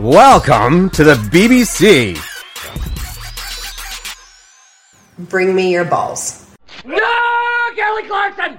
Welcome to the BBC. Bring me your balls. No, Kelly Clarkson!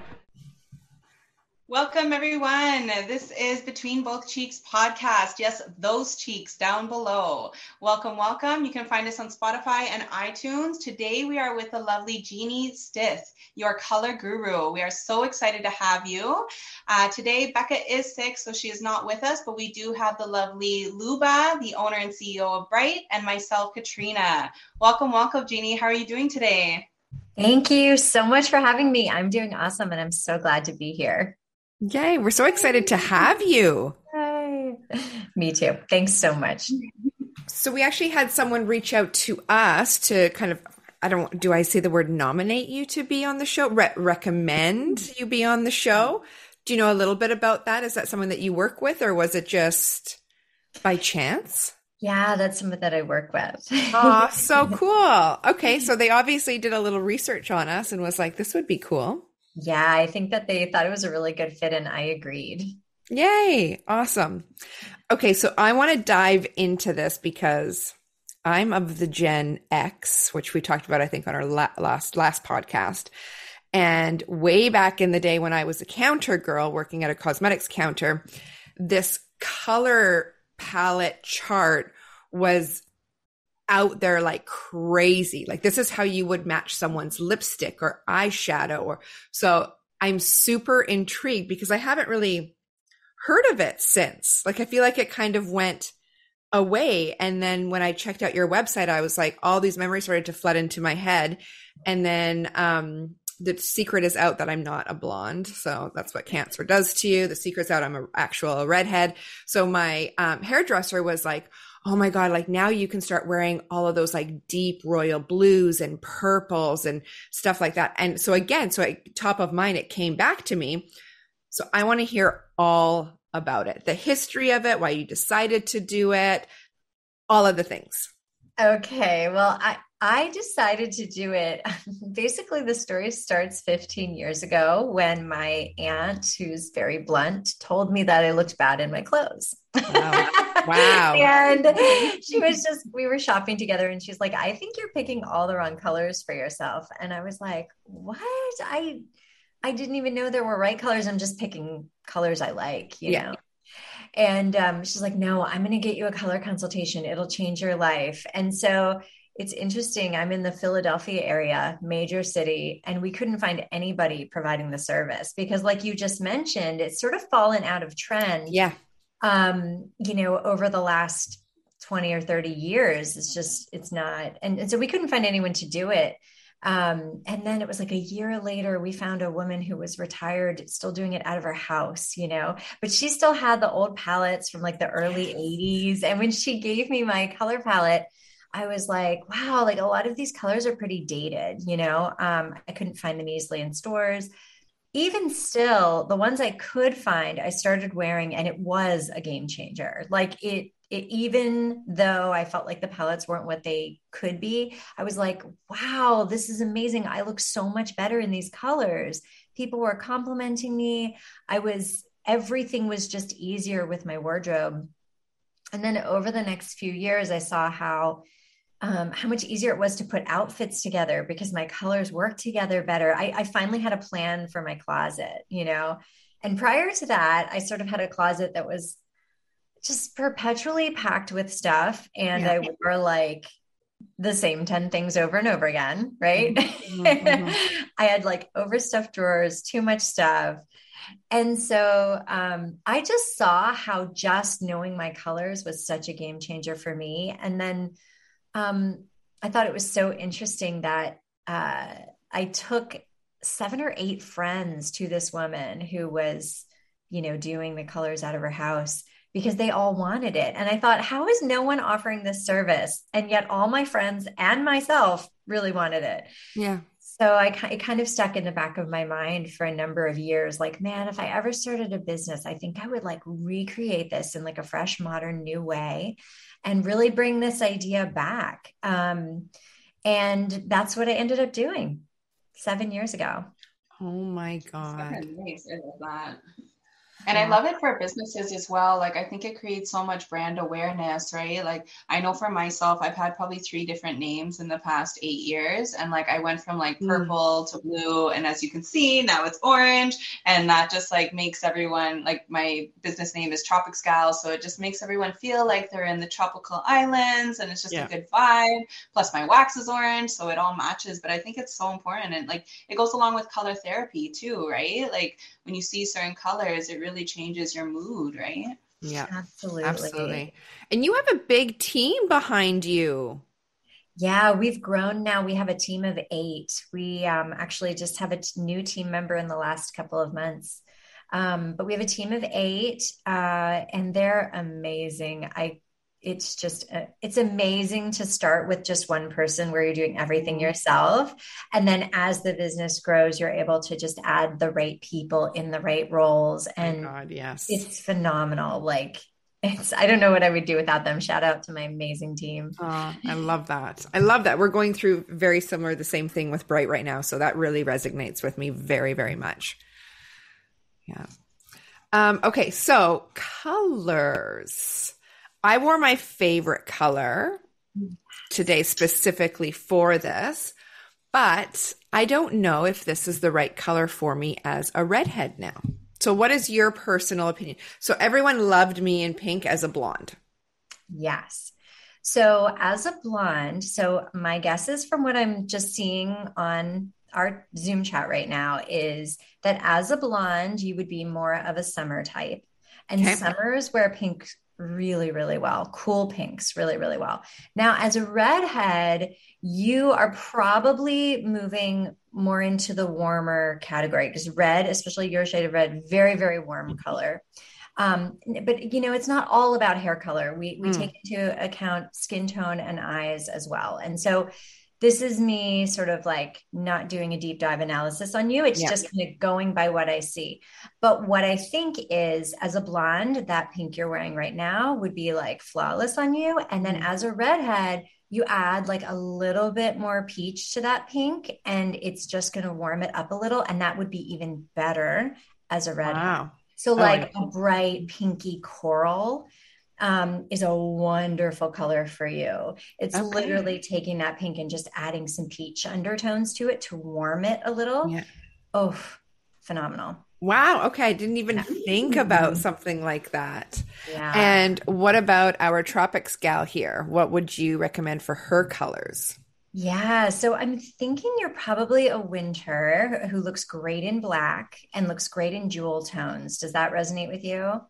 Welcome, everyone. This is Between Both Cheeks podcast. Yes, those cheeks down below. Welcome, welcome. You can find us on Spotify and iTunes. Today, we are with the lovely Jeannie Stith, your color guru. We are so excited to have you. Uh, today, Becca is sick, so she is not with us, but we do have the lovely Luba, the owner and CEO of Bright, and myself, Katrina. Welcome, welcome, Jeannie. How are you doing today? Thank you so much for having me. I'm doing awesome and I'm so glad to be here. Yay, we're so excited to have you. Yay. Me too. Thanks so much. So we actually had someone reach out to us to kind of I don't do I say the word nominate you to be on the show? Re- recommend you be on the show? Do you know a little bit about that? Is that someone that you work with or was it just by chance? Yeah, that's someone that I work with. oh, so cool. Okay, so they obviously did a little research on us and was like this would be cool. Yeah, I think that they thought it was a really good fit and I agreed. Yay. Awesome. Okay, so I want to dive into this because I'm of the Gen X, which we talked about I think on our la- last last podcast. And way back in the day when I was a counter girl working at a cosmetics counter, this color palette chart was out there like crazy. Like this is how you would match someone's lipstick or eyeshadow or so I'm super intrigued because I haven't really heard of it since. Like I feel like it kind of went away and then when I checked out your website I was like all these memories started to flood into my head and then um the secret is out that I'm not a blonde. So that's what cancer does to you. The secret's out. I'm an actual redhead. So my um, hairdresser was like, oh my God, like now you can start wearing all of those like deep royal blues and purples and stuff like that. And so again, so I, top of mind, it came back to me. So I want to hear all about it, the history of it, why you decided to do it, all of the things. Okay. Well, I, I decided to do it. Basically, the story starts 15 years ago when my aunt, who's very blunt, told me that I looked bad in my clothes. Wow. wow. and she was just, we were shopping together and she's like, I think you're picking all the wrong colors for yourself. And I was like, what? I, I didn't even know there were right colors. I'm just picking colors I like, you yeah. know? And um, she's like, no, I'm going to get you a color consultation. It'll change your life. And so it's interesting. I'm in the Philadelphia area, major city, and we couldn't find anybody providing the service because, like you just mentioned, it's sort of fallen out of trend. Yeah. Um, you know, over the last 20 or 30 years, it's just, it's not. And, and so we couldn't find anyone to do it. Um, and then it was like a year later, we found a woman who was retired, still doing it out of her house, you know, but she still had the old palettes from like the early 80s. And when she gave me my color palette, I was like, wow, like a lot of these colors are pretty dated, you know. Um, I couldn't find them easily in stores. Even still, the ones I could find, I started wearing, and it was a game changer. Like it, it, even though I felt like the palettes weren't what they could be, I was like, wow, this is amazing. I look so much better in these colors. People were complimenting me. I was, everything was just easier with my wardrobe. And then over the next few years, I saw how um, how much easier it was to put outfits together because my colors work together better. I, I finally had a plan for my closet, you know. And prior to that, I sort of had a closet that was just perpetually packed with stuff. And yeah. I wore like the same 10 things over and over again, right? Mm-hmm. mm-hmm. I had like overstuffed drawers, too much stuff. And so um, I just saw how just knowing my colors was such a game changer for me. And then um, I thought it was so interesting that uh, I took seven or eight friends to this woman who was, you know, doing the colors out of her house because they all wanted it. And I thought, how is no one offering this service? And yet all my friends and myself really wanted it. Yeah. So I it kind of stuck in the back of my mind for a number of years. Like, man, if I ever started a business, I think I would like recreate this in like a fresh, modern, new way and really bring this idea back. Um, and that's what I ended up doing seven years ago. Oh my God. And yeah. I love it for businesses as well. Like, I think it creates so much brand awareness, right? Like, I know for myself, I've had probably three different names in the past eight years. And like, I went from like mm. purple mm. to blue. And as you can see, now it's orange. And that just like makes everyone, like, my business name is Tropics Gal. So it just makes everyone feel like they're in the tropical islands and it's just yeah. a good vibe. Plus, my wax is orange. So it all matches. But I think it's so important. And like, it goes along with color therapy too, right? Like, when you see certain colors, it really changes your mood, right? Yeah, absolutely. Absolutely. And you have a big team behind you. Yeah, we've grown now. We have a team of eight. We um, actually just have a t- new team member in the last couple of months. Um, but we have a team of eight, uh, and they're amazing. I it's just uh, it's amazing to start with just one person where you're doing everything mm-hmm. yourself. And then as the business grows you're able to just add the right people in the right roles. And God, yes. it's phenomenal. Like it's i don't know what i would do without them. Shout out to my amazing team. Oh, i love that. I love that. We're going through very similar the same thing with bright right now. So that really resonates with me very very much. Yeah. Um okay. So colors I wore my favorite color today specifically for this, but I don't know if this is the right color for me as a redhead now. So, what is your personal opinion? So, everyone loved me in pink as a blonde. Yes. So, as a blonde, so my guess is from what I'm just seeing on our Zoom chat right now is that as a blonde, you would be more of a summer type. And okay. summers wear pink really, really well. Cool pinks, really, really well. Now, as a redhead, you are probably moving more into the warmer category because red, especially your shade of red, very, very warm color. Um, but you know, it's not all about hair color. We we mm. take into account skin tone and eyes as well. And so this is me sort of like not doing a deep dive analysis on you. It's yeah. just kind of going by what I see. But what I think is, as a blonde, that pink you're wearing right now would be like flawless on you. And then mm-hmm. as a redhead, you add like a little bit more peach to that pink, and it's just going to warm it up a little. And that would be even better as a redhead. Wow. So, like a bright pinky coral um, is a wonderful color for you. It's okay. literally taking that pink and just adding some peach undertones to it to warm it a little. Yeah. Oh, phenomenal. Wow. Okay. I didn't even think about something like that. Yeah. And what about our tropics gal here? What would you recommend for her colors? Yeah. So I'm thinking you're probably a winter who looks great in black and looks great in jewel tones. Does that resonate with you?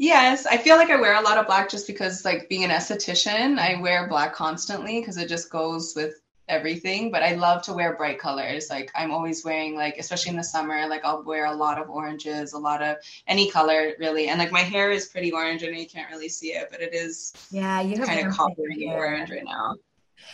Yes, I feel like I wear a lot of black just because, like, being an esthetician, I wear black constantly because it just goes with everything. But I love to wear bright colors. Like, I'm always wearing, like, especially in the summer, like, I'll wear a lot of oranges, a lot of any color, really. And, like, my hair is pretty orange. I know you can't really see it, but it is yeah, you have kind of coppery orange right now.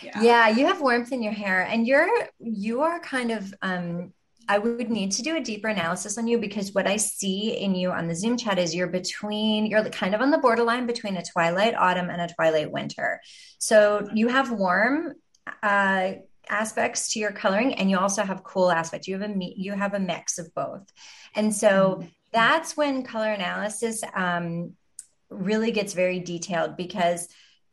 Yeah. yeah, you have warmth in your hair, and you're you are kind of um I would need to do a deeper analysis on you because what I see in you on the Zoom chat is you're between, you're kind of on the borderline between a twilight autumn and a twilight winter. So you have warm uh, aspects to your coloring, and you also have cool aspects. You have a you have a mix of both, and so mm-hmm. that's when color analysis um, really gets very detailed because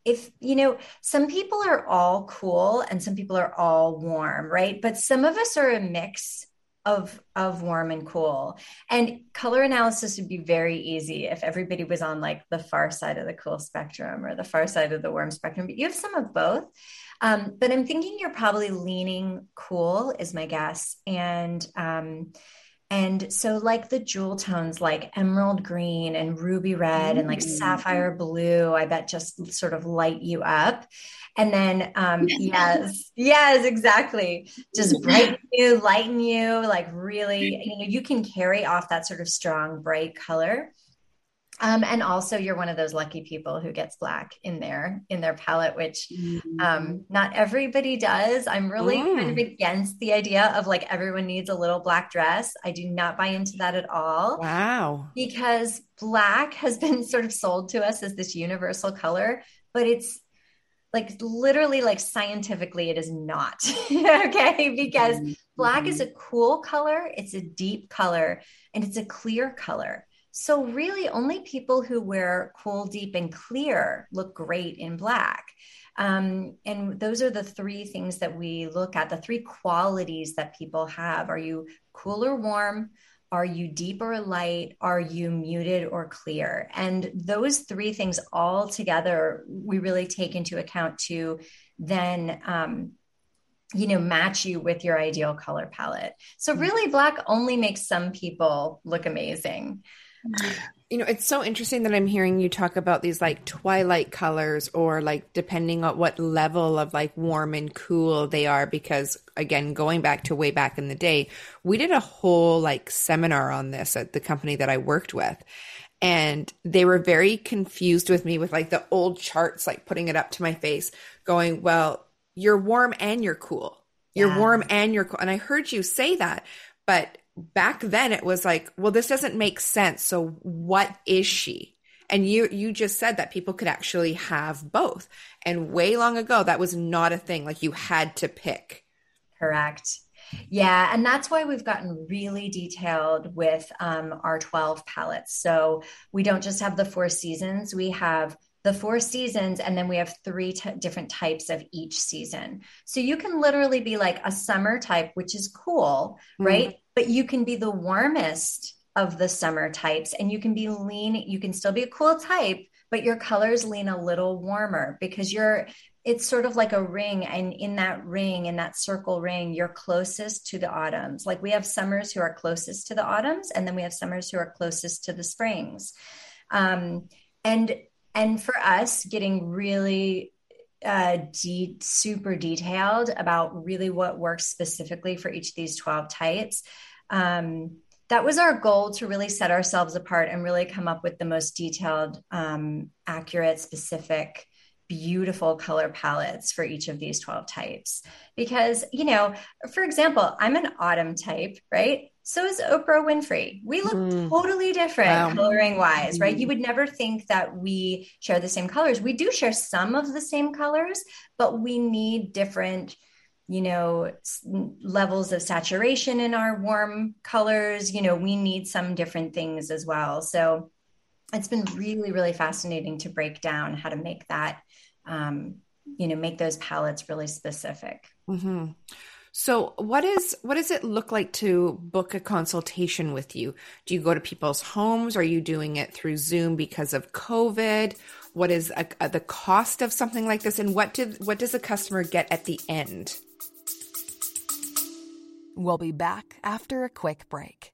if you know some people are all cool and some people are all warm right but some of us are a mix of of warm and cool. And color analysis would be very easy if everybody was on like the far side of the cool spectrum or the far side of the warm spectrum but you have some of both. Um, but i'm thinking you're probably leaning cool is my guess. And um, and so, like the jewel tones, like emerald green and ruby red and like mm. sapphire blue, I bet just sort of light you up. And then, um, yes, yes, exactly. Just brighten you, lighten you, like really, you know, you can carry off that sort of strong, bright color. Um, and also you're one of those lucky people who gets black in their in their palette which um, mm-hmm. not everybody does i'm really mm. kind of mm. against the idea of like everyone needs a little black dress i do not buy into that at all wow because black has been sort of sold to us as this universal color but it's like literally like scientifically it is not okay because mm-hmm. black is a cool color it's a deep color and it's a clear color so really only people who wear cool deep and clear look great in black um, and those are the three things that we look at the three qualities that people have are you cool or warm are you deep or light? Are you muted or clear? And those three things all together, we really take into account to then, um, you know, match you with your ideal color palette. So, really, black only makes some people look amazing. You know, it's so interesting that I'm hearing you talk about these like twilight colors or like depending on what level of like warm and cool they are. Because again, going back to way back in the day, we did a whole like seminar on this at the company that I worked with. And they were very confused with me with like the old charts, like putting it up to my face, going, well, you're warm and you're cool. You're yeah. warm and you're cool. And I heard you say that, but back then it was like, well, this doesn't make sense. So what is she? And you you just said that people could actually have both. And way long ago that was not a thing. Like you had to pick. Correct. Yeah, and that's why we've gotten really detailed with um, our 12 palettes. So we don't just have the four seasons, we have the four seasons, and then we have three t- different types of each season. So you can literally be like a summer type, which is cool, mm-hmm. But you can be the warmest of the summer types, and you can be lean, you can still be a cool type, but your colors lean a little warmer because you're it's sort of like a ring and in that ring in that circle ring you're closest to the autumns. Like we have summers who are closest to the autumns and then we have summers who are closest to the springs. Um, and and for us getting really uh, de- super detailed about really what works specifically for each of these 12 types. Um, that was our goal to really set ourselves apart and really come up with the most detailed um, accurate specific beautiful color palettes for each of these 12 types. Because you know for example i'm an autumn type right so is Oprah Winfrey. We look mm. totally different wow. coloring wise, right? You mm-hmm. would never think that we share the same colors. We do share some of the same colors, but we need different, you know, levels of saturation in our warm colors. You know, we need some different things as well. So it's been really, really fascinating to break down how to make that, um, you know, make those palettes really specific. Mm-hmm. So, what is what does it look like to book a consultation with you? Do you go to people's homes? Are you doing it through Zoom because of COVID? What is a, a, the cost of something like this, and what did what does the customer get at the end? We'll be back after a quick break.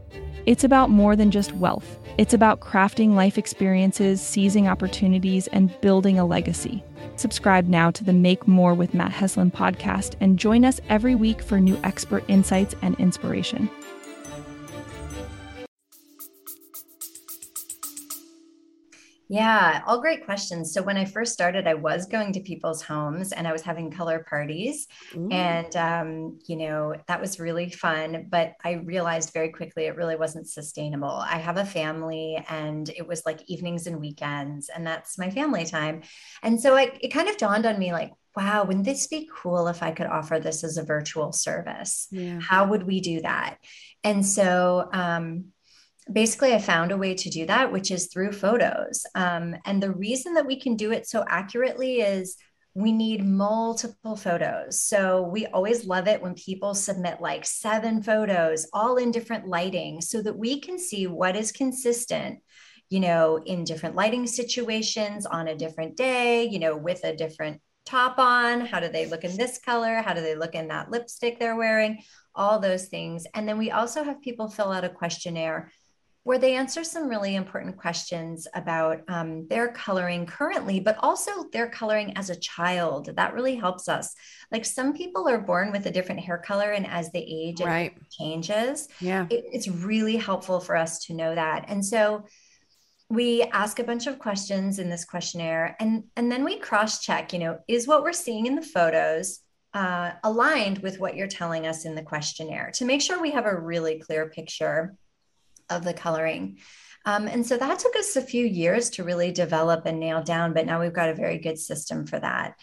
It's about more than just wealth. It's about crafting life experiences, seizing opportunities, and building a legacy. Subscribe now to the Make More with Matt Heslin podcast and join us every week for new expert insights and inspiration. Yeah, all great questions. So when I first started, I was going to people's homes and I was having color parties, Ooh. and um, you know that was really fun. But I realized very quickly it really wasn't sustainable. I have a family, and it was like evenings and weekends, and that's my family time. And so I, it kind of dawned on me like, wow, wouldn't this be cool if I could offer this as a virtual service? Yeah. How would we do that? And so um, basically, I found a way to do that, which is through photos. Um, and the reason that we can do it so accurately is we need multiple photos. So we always love it when people submit like seven photos, all in different lighting, so that we can see what is consistent, you know, in different lighting situations on a different day, you know, with a different top on. How do they look in this color? How do they look in that lipstick they're wearing? All those things. And then we also have people fill out a questionnaire where they answer some really important questions about um, their coloring currently, but also their coloring as a child. That really helps us. Like some people are born with a different hair color, and as they age, right. it changes. Yeah. It, it's really helpful for us to know that. And so we ask a bunch of questions in this questionnaire, and, and then we cross check, you know, is what we're seeing in the photos uh, aligned with what you're telling us in the questionnaire to make sure we have a really clear picture of the coloring. Um, and so that took us a few years to really develop and nail down, but now we've got a very good system for that.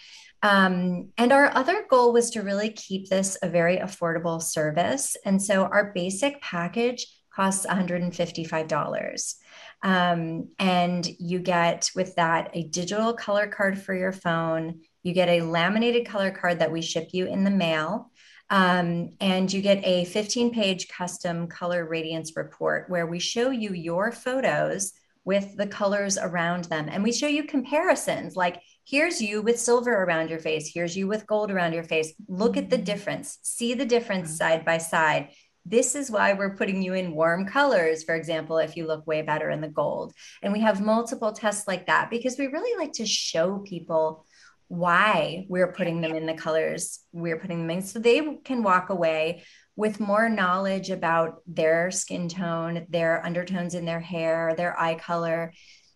Um, and our other goal was to really keep this a very affordable service. And so our basic package costs $155. Um, and you get with that a digital color card for your phone. You get a laminated color card that we ship you in the mail. Um, and you get a 15 page custom color radiance report where we show you your photos with the colors around them. And we show you comparisons like, here's you with silver around your face, here's you with gold around your face. Look at the mm-hmm. difference, see the difference mm-hmm. side by side. This is why we're putting you in warm colors, for example, if you look way better in the gold. And we have multiple tests like that because we really like to show people why we're putting them in the colors we're putting them in so they can walk away with more knowledge about their skin tone their undertones in their hair their eye color.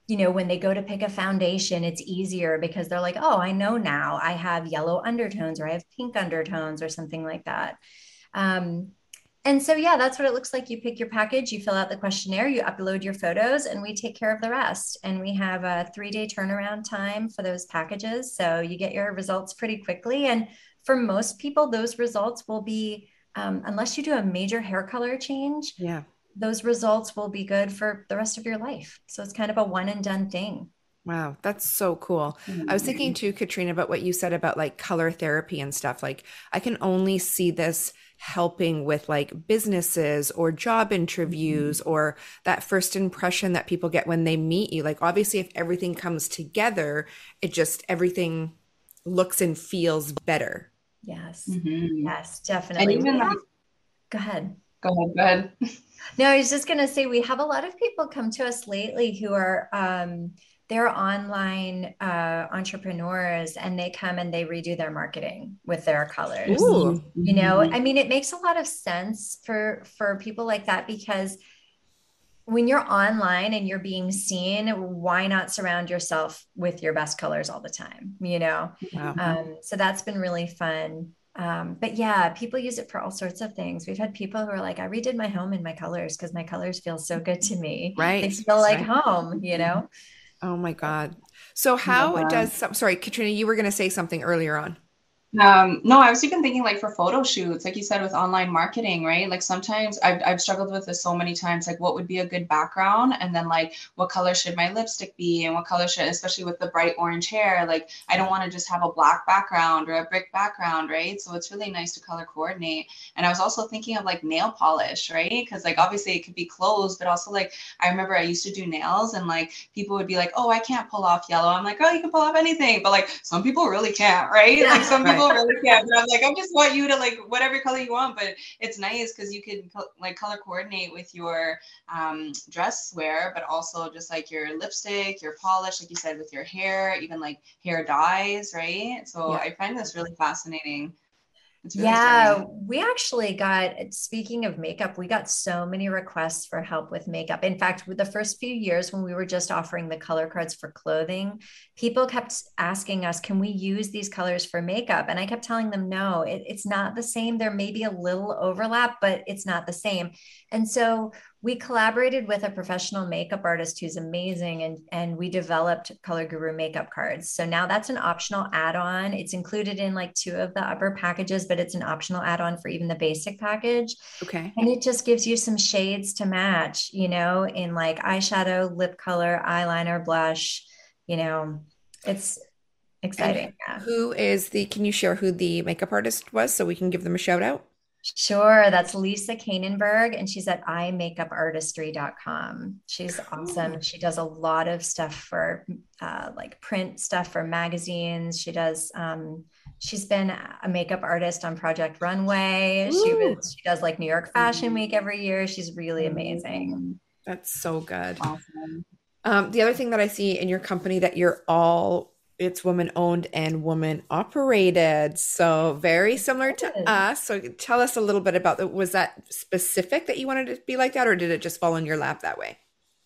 You know when they go to pick a foundation it's easier because they're like oh i know now. I have yellow undertones or i have pink undertones or something like that. Um, and so, yeah, that's what it looks like. You pick your package, you fill out the questionnaire, you upload your photos, and we take care of the rest. And we have a three day turnaround time for those packages. So you get your results pretty quickly. And for most people, those results will be, um, unless you do a major hair color change, yeah, those results will be good for the rest of your life. So it's kind of a one and done thing. Wow, that's so cool. Mm-hmm. I was thinking too, Katrina, about what you said about like color therapy and stuff. Like, I can only see this helping with like businesses or job interviews mm-hmm. or that first impression that people get when they meet you. Like, obviously, if everything comes together, it just everything looks and feels better. Yes. Mm-hmm. Yes, definitely. And even like, go ahead. Go ahead. Go ahead. no, I was just going to say we have a lot of people come to us lately who are, um, they're online uh, entrepreneurs and they come and they redo their marketing with their colors. Ooh. you know i mean it makes a lot of sense for for people like that because when you're online and you're being seen why not surround yourself with your best colors all the time you know? Wow. um, so that's been really fun. Um, but yeah people use it for all sorts of things. We've had people who are like i redid my home in my colors because my colors feel so good to me. Right. they feel like right. home you know Oh my God. So oh how yeah. does some, sorry, Katrina, you were going to say something earlier on. Um, no, I was even thinking like for photo shoots, like you said with online marketing, right? Like sometimes I've, I've struggled with this so many times, like what would be a good background and then like what color should my lipstick be and what color should, especially with the bright orange hair, like I don't want to just have a black background or a brick background, right? So it's really nice to color coordinate. And I was also thinking of like nail polish, right? Because like obviously it could be closed, but also like I remember I used to do nails and like people would be like, oh, I can't pull off yellow. I'm like, oh, you can pull off anything. But like some people really can't, right? Like some right. People really can't. But I'm like, I just want you to like whatever color you want. But it's nice because you can like color coordinate with your um, dress wear, but also just like your lipstick, your polish, like you said, with your hair, even like hair dyes, right? So yeah. I find this really fascinating. Yeah, we actually got, speaking of makeup, we got so many requests for help with makeup. In fact, with the first few years when we were just offering the color cards for clothing, people kept asking us, can we use these colors for makeup? And I kept telling them, no, it, it's not the same. There may be a little overlap, but it's not the same. And so we collaborated with a professional makeup artist who's amazing and, and we developed color guru makeup cards. So now that's an optional add-on. It's included in like two of the upper packages but it's an optional add-on for even the basic package. Okay. And it just gives you some shades to match you know in like eyeshadow lip color eyeliner blush you know it's exciting yeah. who is the can you share who the makeup artist was so we can give them a shout out Sure. That's Lisa Kanenberg, and she's at imakeupartistry.com. She's awesome. She does a lot of stuff for uh, like print stuff for magazines. She does, um, she's been a makeup artist on Project Runway. She was, she does like New York Fashion Week every year. She's really amazing. That's so good. Awesome. Um, the other thing that I see in your company that you're all it's woman owned and woman operated. So very similar to us. So tell us a little bit about that. Was that specific that you wanted it to be like that, or did it just fall in your lap that way?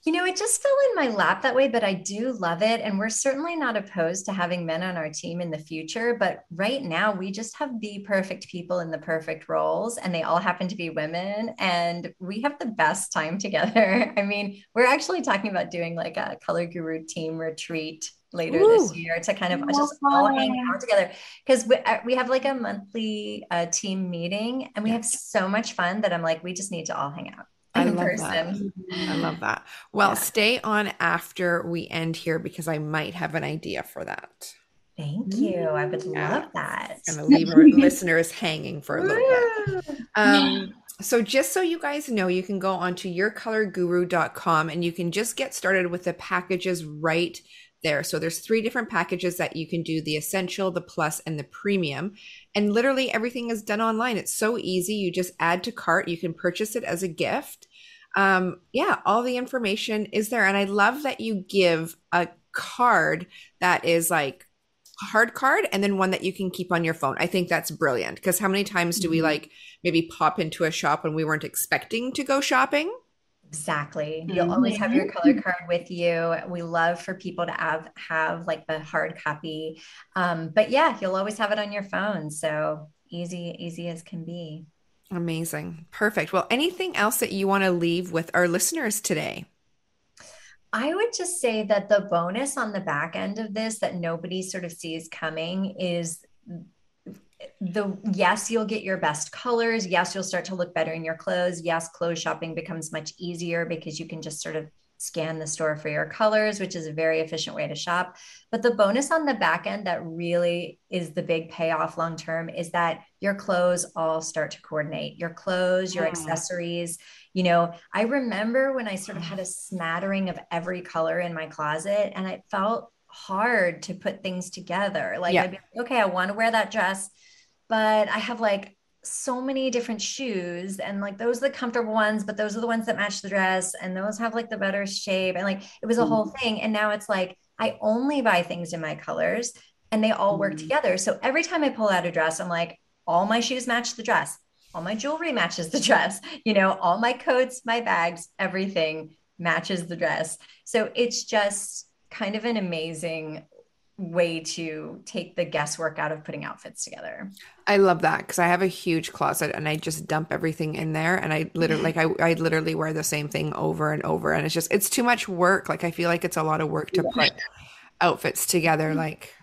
You know, it just fell in my lap that way, but I do love it. And we're certainly not opposed to having men on our team in the future. But right now, we just have the perfect people in the perfect roles, and they all happen to be women. And we have the best time together. I mean, we're actually talking about doing like a Color Guru team retreat later this year to kind of Oh, just all hang out together because we, uh, we have like a monthly uh, team meeting and we have so much fun that I'm like, we just need to all hang out I in love person. I love that. Well, Yeah. stay on after we end here because I might have an idea for that. Thank you. I would Yeah. love that. I'm gonna leave our listeners hanging for a little bit. Um, so just so you guys know, you can go onto yourcolorguru.com and you can just get started with the packages right there. So there's three different packages that you can do, the essential, the plus, and the premium. And literally everything is done online. It's so easy. You just add to cart. You can purchase it as a gift. Um, yeah, all the information is there. And I love that you give a card that is like hard card and then one that you can keep on your phone. I think that's brilliant because how many times do we like maybe pop into a shop when we weren't expecting to go shopping? Exactly. You'll always have your color card with you. We love for people to have have like the hard copy. Um, but yeah, you'll always have it on your phone. So easy, easy as can be. Amazing. Perfect. Well, anything else that you want to leave with our listeners today? I would just say that the bonus on the back end of this that nobody sort of sees coming is the yes, you'll get your best colors. Yes, you'll start to look better in your clothes. Yes, clothes shopping becomes much easier because you can just sort of scan the store for your colors, which is a very efficient way to shop. But the bonus on the back end that really is the big payoff long term is that your clothes all start to coordinate. Your clothes, your Mm. accessories. You know, I remember when I sort of had a smattering of every color in my closet and it felt hard to put things together. Like Yeah. I'd be like, okay, I want to wear that dress, but I have like so many different shoes and like those are the comfortable ones but those are the ones that match the dress and those have like the better shape and like it was a whole thing. And now it's like i only buy things in my colors and they all work Mhm. together. So every time i pull out a dress i'm like all my shoes match the dress all my jewelry matches the dress you know all my coats my bags everything matches the dress. So it's just kind of an amazing way to take the guesswork out of putting outfits together I love that because I have a huge closet and I just dump everything in there and I literally like I, I literally wear the same thing over and over and it's just it's too much work. Like I feel like it's a lot of work to put outfits together. Mm-hmm. Like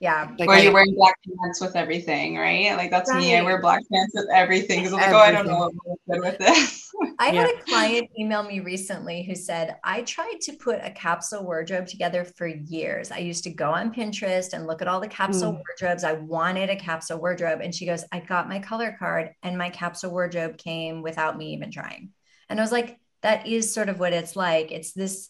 yeah like Or I- you're wearing black pants with everything, right? Like that's me. I wear black pants with everything because I'm like, oh, I don't know what I'm good with this. I Yeah. had a client email me recently who said, I tried to put a capsule wardrobe together for years. I used to go on Pinterest and look at all the capsule Mm. wardrobes. I wanted a capsule wardrobe. And she goes, I got my color card and my capsule wardrobe came without me even trying. And I was like, that is sort of what it's like. It's this,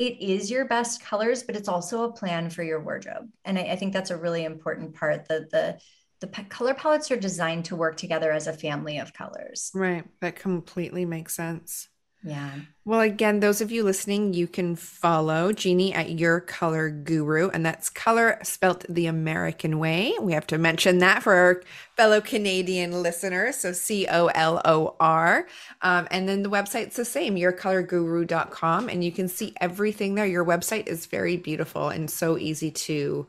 it is your best colors, but it's also a plan for your wardrobe. And I, I think that's a really important part. that the, the color palettes are designed to work together as a family of colors. right, that completely makes sense. Yeah. Well, again, those of you listening, you can follow Jeannie at Your Color Guru, and that's color spelt the American way. We have to mention that for our fellow Canadian listeners. So C O L O R. Um, and then the website's the same, yourcolorguru.com, and you can see everything there. Your website is very beautiful and so easy to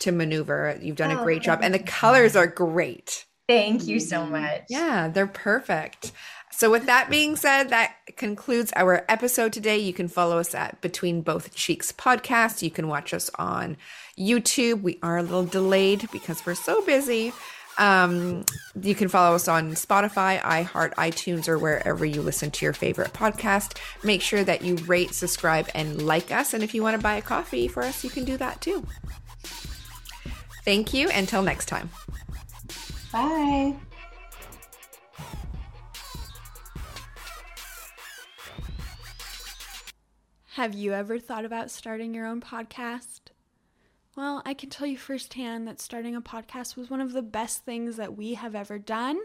to maneuver. You've done a Oh, great job, and the colors are great. Thank you so much. Yeah, they're perfect. So, with that being said, that concludes our episode today. You can follow us at Between Both Cheeks podcast. You can watch us on YouTube. We are a little delayed because we're so busy. Um, you can follow us on Spotify, iHeart, iTunes, or wherever you listen to your favorite podcast. Make sure that you rate, subscribe, and like us. And if you want to buy a coffee for us, you can do that too. Thank you. Until next time. Bye. Have you ever thought about starting your own podcast? Well, I can tell you firsthand that starting a podcast was one of the best things that we have ever done.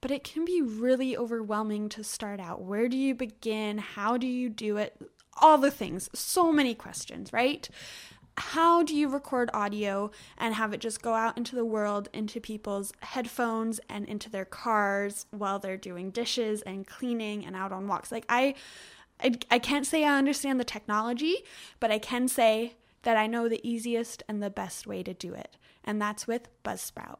but it can be really overwhelming to start out. Where do you begin? How do you do it? All the things. So many questions, right? How do you record audio and have it just go out into the world, into people's headphones and into their cars while they're doing dishes and cleaning and out on walks? Like, I. I, I can't say I understand the technology, but I can say that I know the easiest and the best way to do it, and that's with Buzzsprout.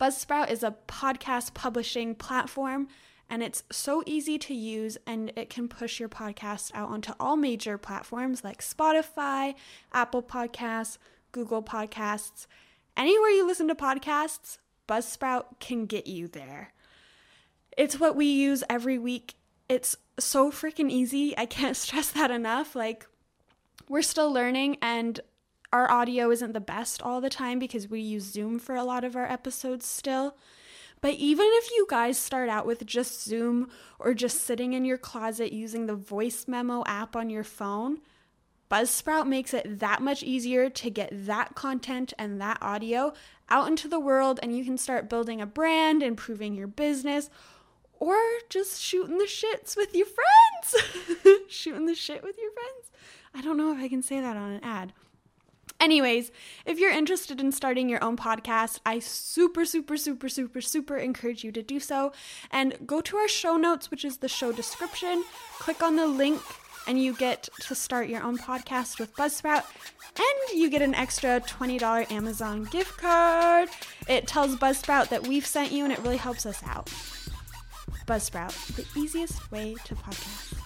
Buzzsprout is a podcast publishing platform and it's so easy to use and it can push your podcast out onto all major platforms like Spotify, Apple Podcasts, Google Podcasts. Anywhere you listen to podcasts, Buzzsprout can get you there. It's what we use every week. It's so freaking easy. I can't stress that enough. Like, we're still learning and our audio isn't the best all the time because we use Zoom for a lot of our episodes still. But even if you guys start out with just Zoom or just sitting in your closet using the voice memo app on your phone, Buzzsprout makes it that much easier to get that content and that audio out into the world, and you can start building a brand, improving your business, or just shooting the shits with your friends. shooting the shit with your friends. I don't know if I can say that on an ad. Anyways, if you're interested in starting your own podcast, I super, super, super, super, super encourage you to do so. And go to our show notes, which is the show description, click on the link, and you get to start your own podcast with Buzzsprout. And you get an extra $20 Amazon gift card. It tells Buzzsprout that we've sent you, and it really helps us out. Buzzsprout, the easiest way to podcast.